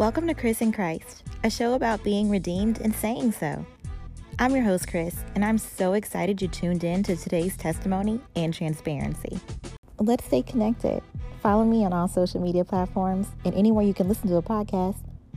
Welcome to Chris and Christ, a show about being redeemed and saying so. I'm your host, Chris, and I'm so excited you tuned in to today's testimony and transparency. Let's stay connected. Follow me on all social media platforms and anywhere you can listen to a podcast.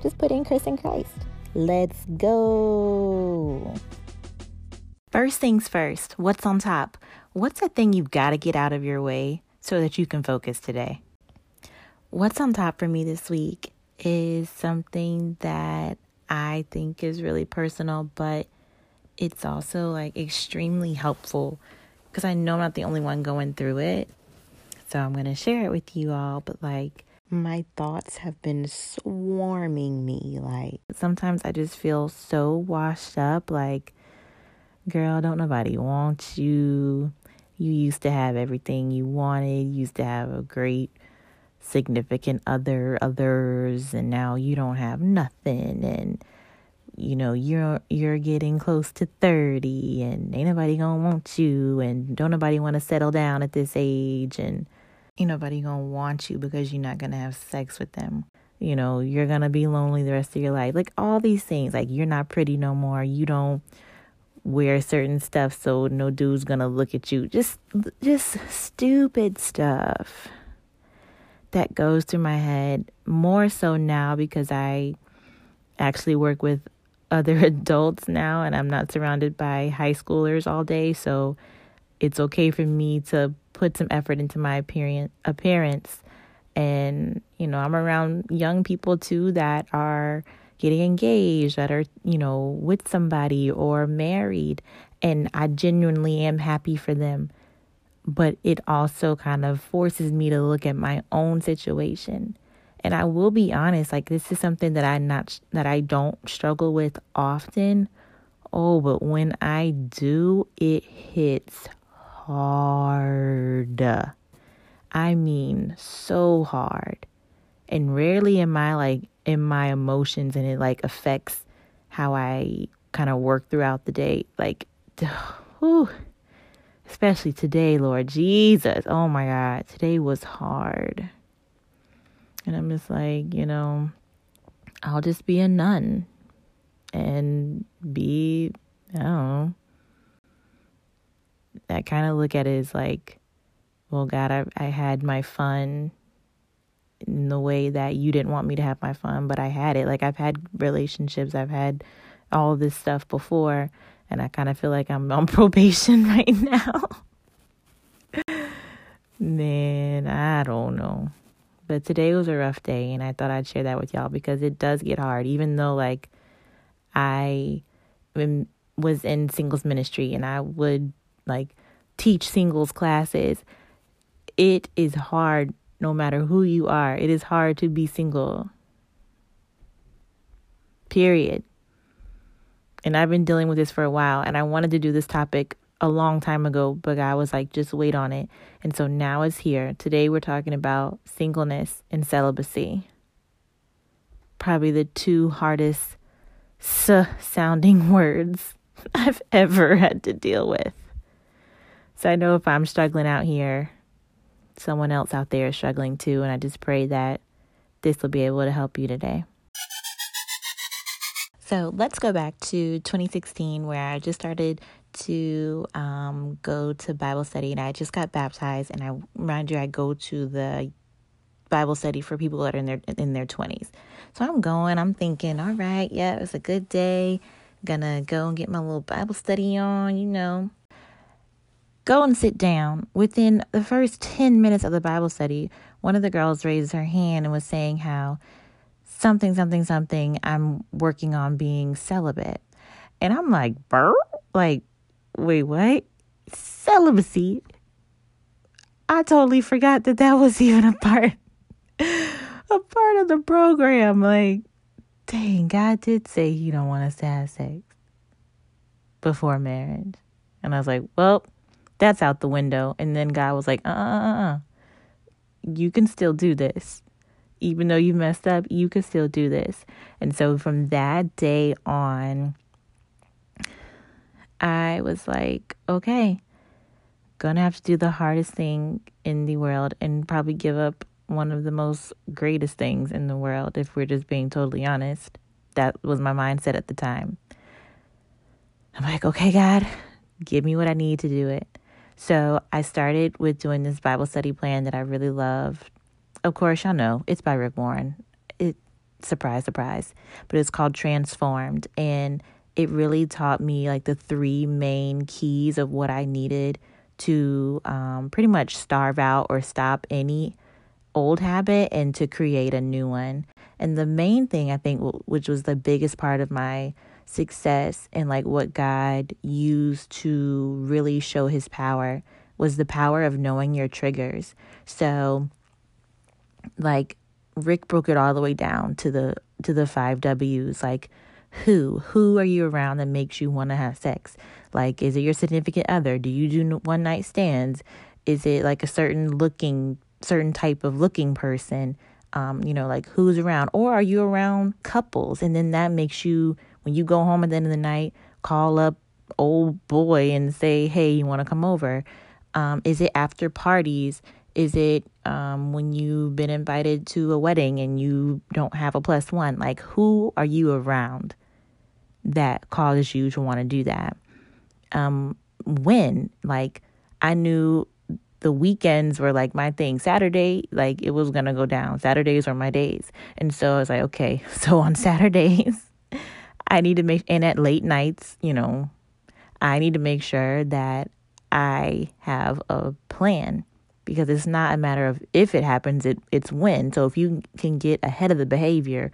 Just put in Chris and Christ. Let's go. First things first, what's on top? What's that thing you've got to get out of your way so that you can focus today? What's on top for me this week is something that I think is really personal, but it's also like extremely helpful because I know I'm not the only one going through it. So I'm going to share it with you all, but like my thoughts have been swarming me. Like sometimes I just feel so washed up like girl, don't nobody want you. You used to have everything you wanted. You used to have a great significant other others and now you don't have nothing and you know you're you're getting close to 30 and ain't nobody gonna want you and don't nobody want to settle down at this age and ain't nobody gonna want you because you're not gonna have sex with them. You know you're gonna be lonely the rest of your life. Like all these things like you're not pretty no more. You don't wear certain stuff so no dude's gonna look at you. Just just stupid stuff that goes through my head more so now because I actually work with other adults now and I'm not surrounded by high schoolers all day. So it's okay for me to put some effort into my appearance. And you know I'm around young people too that are getting engaged that are you know with somebody or married. And I genuinely am happy for them but it also kind of forces me to look at my own situation. And I will be honest, like this is something that I not that I don't struggle with often. Oh, but when I do, it hits hard. I mean, so hard. And rarely am I like in my emotions and it like affects how I kind of work throughout the day. Like, whew, especially today, Lord Jesus. Oh my God, today was hard. And I'm just like, you know, I'll just be a nun and be, I don't know. I kind of look at it as like, well, God, I, I had my fun in the way that you didn't want me to have my fun, but I had it. Like, I've had relationships, I've had all this stuff before and I kind of feel like I'm on probation right now. Man, I don't know. But today was a rough day, and I thought I'd share that with y'all because it does get hard, even though, like, I was in singles ministry and I would, like, teach singles classes. It is hard no matter who you are. It is hard to be single. Period. And I've been dealing with this for a while and I wanted to do this topic a long time ago, but I was like, just wait on it. And so now it's here. Today we're talking about singleness and celibacy. Probably the two hardest s sounding words I've ever had to deal with. So I know if I'm struggling out here, someone else out there is struggling too. And I just pray that this will be able to help you today. So let's go back to 2016, where I just started to um, go to Bible study, and I just got baptized. And I remind you, I go to the Bible study for people that are in their in their 20s. So I'm going. I'm thinking, all right, yeah, it was a good day. Gonna go and get my little Bible study on, you know. Go and sit down. Within the first 10 minutes of the Bible study, one of the girls raised her hand and was saying how something, something, something, I'm working on being celibate. And I'm like, burr? Like, wait, what? Celibacy? I totally forgot that that was even a part, a part of the program. Like, dang, God did say He don't want us to have sex before marriage. And I was like, well, that's out the window. And then God was like, uh, uh, uh, uh. you can still do this even though you messed up, you could still do this. And so from that day on, I was like, okay, gonna have to do the hardest thing in the world and probably give up one of the most greatest things in the world, if we're just being totally honest. That was my mindset at the time. I'm like, okay, God, give me what I need to do it. So I started with doing this Bible study plan that I really love. Of course, y'all know it's by Rick Warren. It surprise, surprise, but it's called Transformed, and it really taught me like the three main keys of what I needed to um, pretty much starve out or stop any old habit and to create a new one. And the main thing I think, which was the biggest part of my success and like what God used to really show his power was the power of knowing your triggers. So like Rick broke it all the way down to the to the 5 Ws like who who are you around that makes you want to have sex? Like is it your significant other? Do you do one night stands? Is it like a certain looking certain type of looking person? Um, you know, like who's around, or are you around couples? And then that makes you when you go home at the end of the night, call up old boy and say, hey, you want to come over? Um, is it after parties? Is it um, when you've been invited to a wedding and you don't have a plus one? Like, who are you around that causes you to want to do that? Um, when? Like, I knew the weekends were like my thing. Saturday, like, it was going to go down. Saturdays were my days. And so I was like, okay, so on Saturdays, I need to make, and at late nights, you know, I need to make sure that I have a plan because it's not a matter of if it happens, it, it's when. So if you can get ahead of the behavior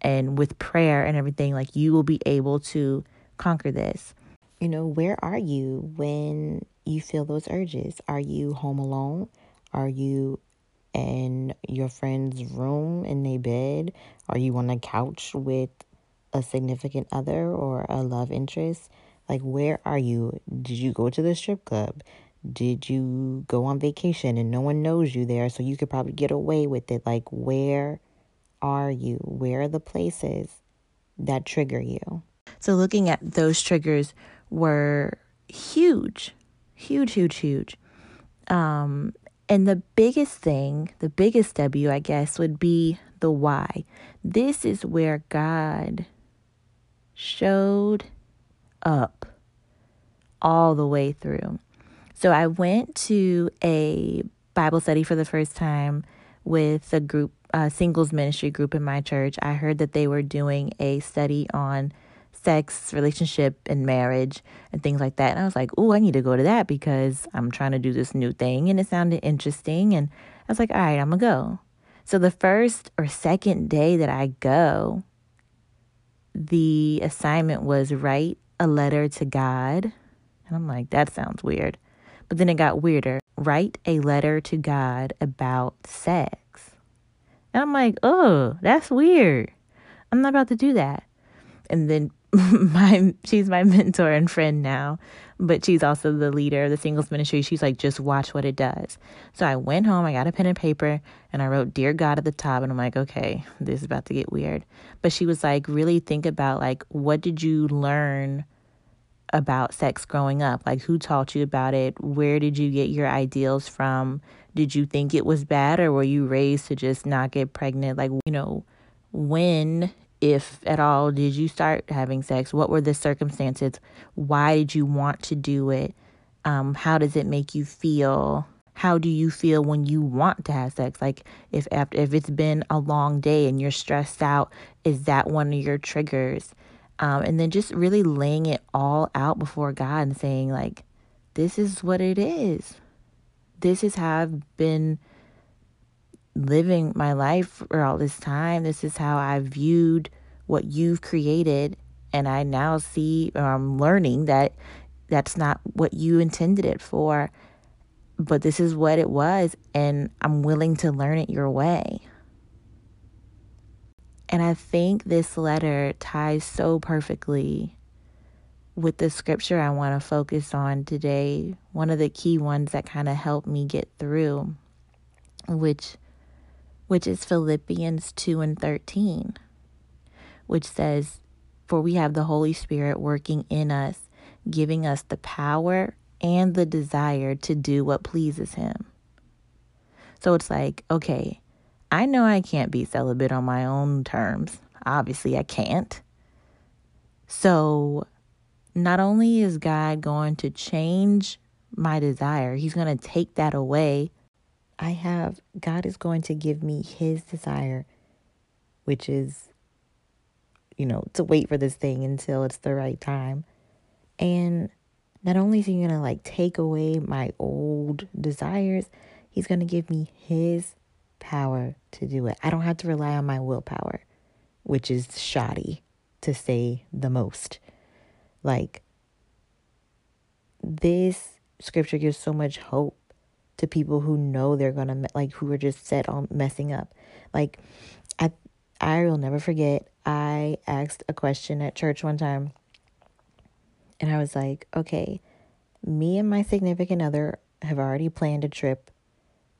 and with prayer and everything, like you will be able to conquer this. You know, where are you when you feel those urges? Are you home alone? Are you in your friend's room in their bed? Are you on a couch with a significant other or a love interest? Like, where are you? Did you go to the strip club? Did you go on vacation and no one knows you there, so you could probably get away with it? Like, where are you? Where are the places that trigger you? So, looking at those triggers were huge, huge, huge, huge. Um, and the biggest thing, the biggest W, I guess, would be the why. This is where God showed up all the way through. So I went to a Bible study for the first time with a group, a singles ministry group in my church. I heard that they were doing a study on sex, relationship, and marriage and things like that. And I was like, oh, I need to go to that because I'm trying to do this new thing. And it sounded interesting. And I was like, all right, I'm going to go. So the first or second day that I go, the assignment was write a letter to God. And I'm like, that sounds weird. But then it got weirder. Write a letter to God about sex. And I'm like, oh, that's weird. I'm not about to do that. And then my she's my mentor and friend now, but she's also the leader of the singles ministry. She's like, just watch what it does. So I went home, I got a pen and paper, and I wrote Dear God at the top, and I'm like, okay, this is about to get weird. But she was like, really think about like what did you learn about sex growing up? Like who taught you about it? Where did you get your ideals from? Did you think it was bad or were you raised to just not get pregnant? Like, you know, when if at all did you start having sex what were the circumstances why did you want to do it um, how does it make you feel how do you feel when you want to have sex like if after if it's been a long day and you're stressed out is that one of your triggers um, and then just really laying it all out before god and saying like this is what it is this is how i've been living my life for all this time. This is how I viewed what you've created. And I now see, or I'm learning that that's not what you intended it for, but this is what it was. And I'm willing to learn it your way. And I think this letter ties so perfectly with the scripture I want to focus on today. One of the key ones that kind of helped me get through, which which is Philippians 2 and 13, which says, For we have the Holy Spirit working in us, giving us the power and the desire to do what pleases Him. So it's like, okay, I know I can't be celibate on my own terms. Obviously, I can't. So, not only is God going to change my desire, He's going to take that away. I have, God is going to give me His desire, which is, you know, to wait for this thing until it's the right time. And not only is He going to like take away my old desires, He's going to give me His power to do it. I don't have to rely on my willpower, which is shoddy to say the most. Like, this scripture gives so much hope to people who know they're to, like, who are just set on messing up. Like, I, I will never forget, I asked a question at church one time, and I was like, okay, me and my significant other have already planned a trip.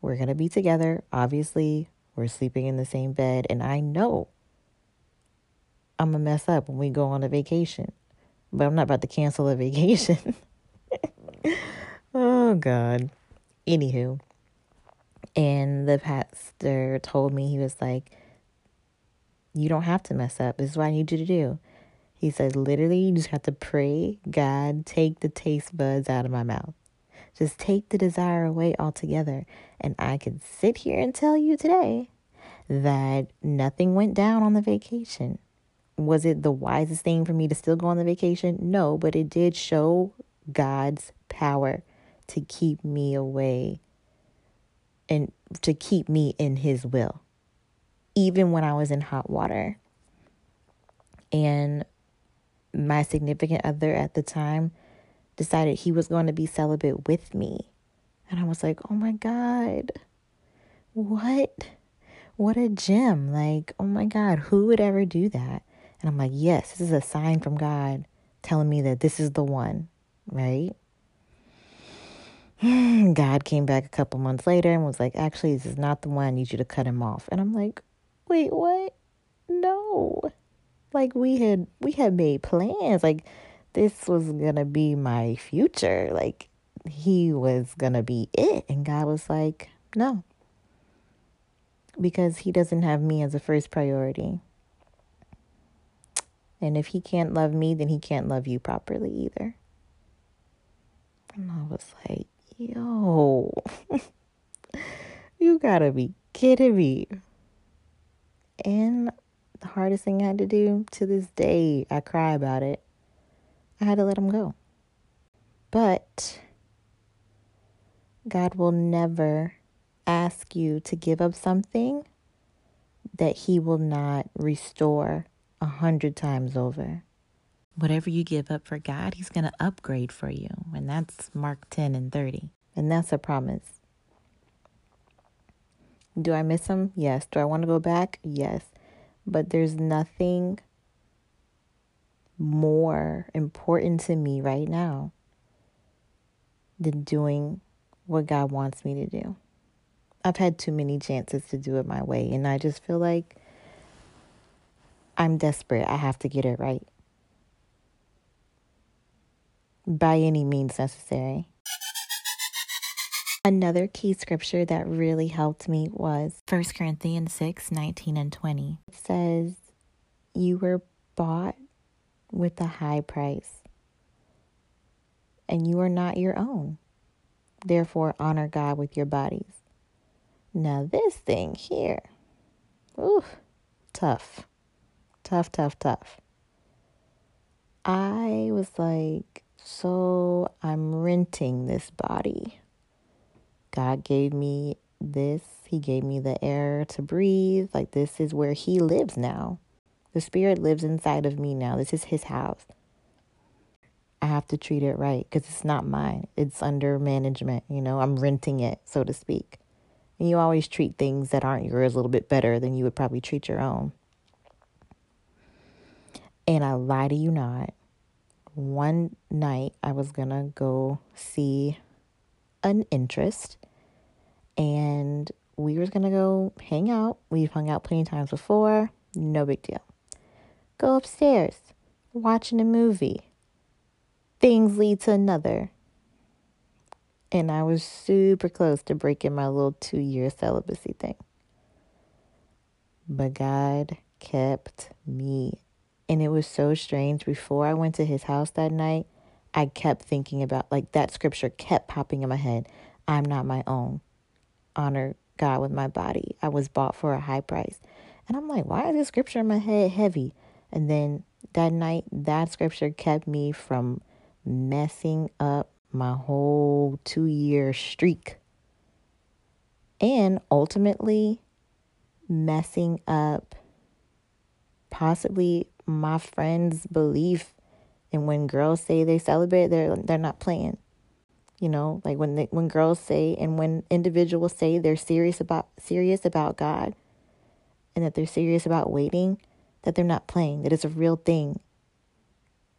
We're going to be together. Obviously, we're sleeping in the same bed, and I know I'm going to mess up when we go on a vacation. But I'm not about to cancel a vacation. oh, God. Anywho. And the pastor told me, he was like, You don't have to mess up. This is what I need you to do. He says, literally, you just have to pray, God, take the taste buds out of my mouth. Just take the desire away altogether. And I can sit here and tell you today that nothing went down on the vacation. Was it the wisest thing for me to still go on the vacation? No, but it did show God's power to keep me away and to keep me in His will, even when I was in hot water. And my significant other at the time decided he was going to be celibate with me. And I was like, oh my God, what? What a gem. Like, oh my God, who would ever do that? And I'm like, yes, this is a sign from God telling me that this is the one, right? God came back a couple months later and was like, actually, this is not the one. I need you to cut him off. And I'm like, wait, what? No. Like we had we had made plans. Like this was gonna be my future. Like he was gonna be it. And God was like, no. Because he doesn't have me as a first priority. And if he can't love me, then he can't love you properly either. And I was like, yo, you gotta be kidding me. And the hardest thing I had to do to this day, I cry about it. I had to let him go. But God will never ask you to give up something that He will not restore a hundred times over. Whatever you give up for God, He's going to upgrade for you. And that's Mark 10 and 30. And that's a promise. Do I miss Him? Yes. Do I want to go back? Yes. But there's nothing more important to me right now than doing what God wants me to do. I've had too many chances to do it my way, and I just feel like I'm desperate. I have to get it right by any means necessary. Another key scripture that really helped me was 1 Corinthians 6 19 and 20. It says, You were bought with a high price, and you are not your own. Therefore, honor God with your bodies. Now, this thing here, ooh, tough. Tough, tough, tough. I was like, so I'm renting this body. God gave me this. He gave me the air to breathe. Like, this is where He lives now. The Spirit lives inside of me now. This is His house. I have to treat it right because it's not mine. It's under management. You know, I'm renting it, so to speak. And you always treat things that aren't yours a little bit better than you would probably treat your own. And I lie to you not. One night I was going to go see an interest and we were going to go hang out. We've hung out plenty of times before. No big deal. Go upstairs, watching a movie. Things lead to another. And I was super close to breaking my little two year celibacy thing. but God kept me. And it was so strange. Before I went to his house that night, I kept thinking about, like, that scripture kept popping in my head I'm not my own. Honor God with my body. I was bought for a high price. And I'm like, why is this scripture in my head heavy? And then that night, that scripture kept me from messing up my whole two year streak. And ultimately, messing up possibly my friends' belief and when girls say they celebrate, they're they're not playing. You know, like when they, when girls say and when individuals say they're serious about serious about God and that they're serious about waiting, that they're not playing, that it's a real thing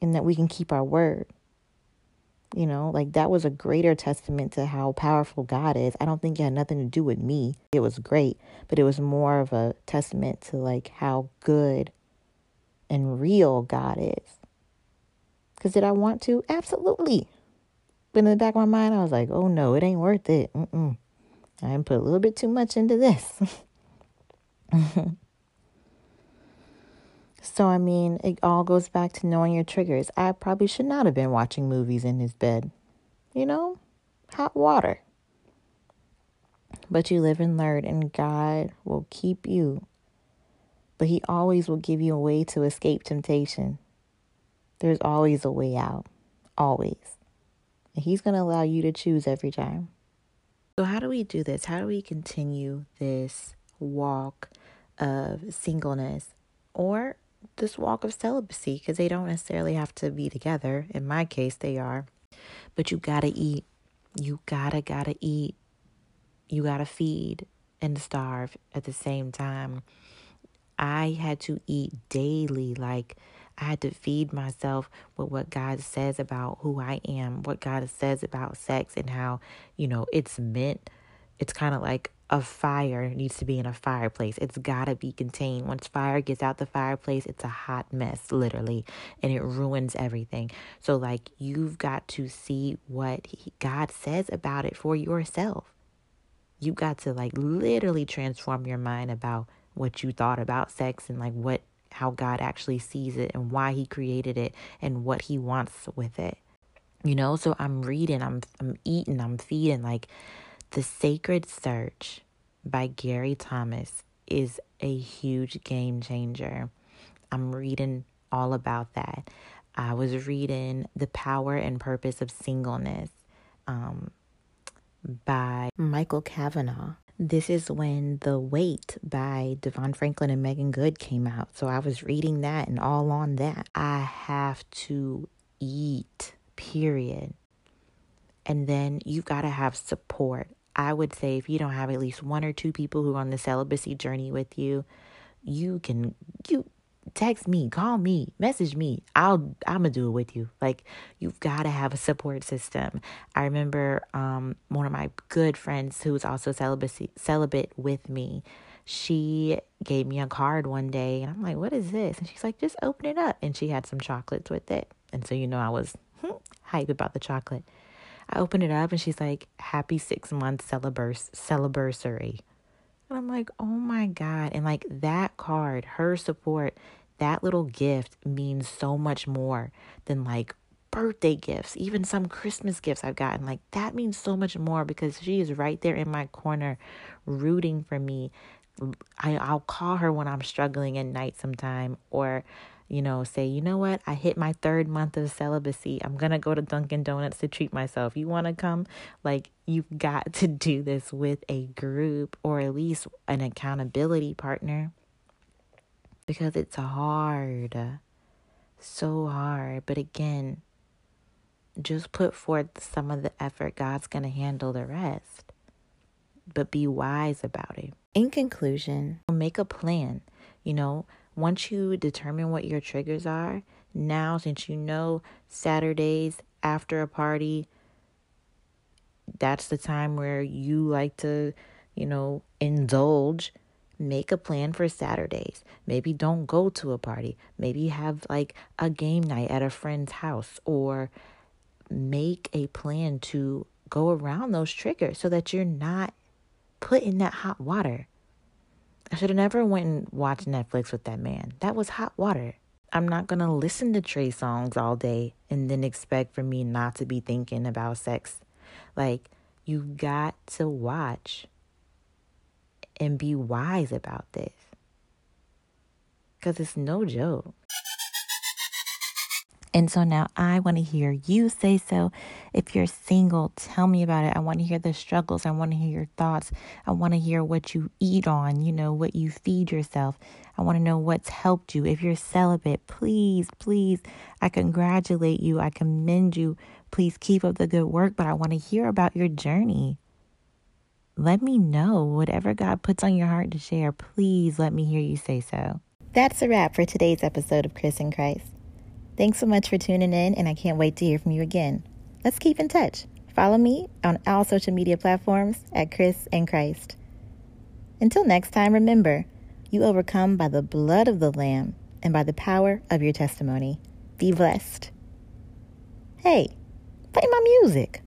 and that we can keep our word. You know, like that was a greater testament to how powerful God is. I don't think it had nothing to do with me. It was great, but it was more of a testament to like how good and real God is. Because did I want to? Absolutely. But in the back of my mind, I was like, oh no, it ain't worth it. Mm-mm. I put a little bit too much into this. so, I mean, it all goes back to knowing your triggers. I probably should not have been watching movies in his bed. You know, hot water. But you live and learn, and God will keep you. But He always will give you a way to escape temptation. There's always a way out. Always. And He's going to allow you to choose every time. So, how do we do this? How do we continue this walk of singleness or this walk of celibacy? Because they don't necessarily have to be together. In my case, they are. But you got to eat. You gotta, gotta eat. You gotta feed and starve at the same time. I had to eat daily. Like, I had to feed myself with what God says about who I am, what God says about sex, and how, you know, it's meant. It's kind of like a fire needs to be in a fireplace. It's got to be contained. Once fire gets out the fireplace, it's a hot mess, literally, and it ruins everything. So, like, you've got to see what he, God says about it for yourself. You've got to, like, literally transform your mind about what you thought about sex and, like, what how God actually sees it and why he created it and what he wants with it. You know, so I'm reading, I'm I'm eating, I'm feeding like The Sacred Search by Gary Thomas is a huge game changer. I'm reading all about that. I was reading The Power and Purpose of Singleness um, by Michael Kavanagh. This is when The Wait by DeVon Franklin and Meagan Good came out. So I was reading that and all on that. I have to eat, period. And then you've got to have support. I would say if you don't have at least one or two people who are on the celibacy journey with you, you can you text me, call me, message me. I'll I'm gonna do it with you. Like you've got to have a support system. I remember um one of my good friends who was also celibacy celibate with me. She gave me a card one day and I'm like, "What is this?" And she's like, "Just open it up." And she had some chocolates with it. And so you know I was hmm, hype about the chocolate. I opened it up and she's like, "Happy 6 month celibarsary." And I'm like, oh my God. And like that card, her support, that little gift means so much more than like birthday gifts, even some Christmas gifts I've gotten. Like that means so much more because she is right there in my corner rooting for me. I, I'll call her when I'm struggling at night sometime or you know, say, you know what, I hit my third month of celibacy. I'm going to go to Dunkin' Donuts to treat myself. You want to come? Like, you've got to do this with a group or at least an accountability partner because it's hard. So hard. But again, just put forth some of the effort. God's going to handle the rest. But be wise about it. In conclusion, make a plan. You know, once you determine what your triggers are, now since you know Saturdays after a party, that's the time where you like to, you know, indulge. Make a plan for Saturdays. Maybe don't go to a party. Maybe have like a game night at a friend's house or make a plan to go around those triggers so that you're not put in that hot water. I should have never went and watched Netflix with that man. That was hot water. I'm not going to listen to Trey Songz all day and then expect for me not to be thinking about sex. Like, you got to watch and be wise about this. Because it's no joke. And so now I want to hear you say so. If you're single, tell me about it. I want to hear the struggles. I want to hear your thoughts. I want to hear what you eat on, you know, what you feed yourself. I want to know what's helped you. If you're celibate, please, please, I congratulate you. I commend you. Please keep up the good work, but I want to hear about your journey. Let me know whatever God puts on your heart to share. Please let me hear you say so. That's a wrap for today's episode of Chris and Christ. Thanks so much for tuning in, and I can't wait to hear from you again. Let's keep in touch. Follow me on all social media platforms at Chris and Christ. Until next time, remember, you overcome by the blood of the Lamb and by the power of your testimony. Be blessed. Hey, play my music.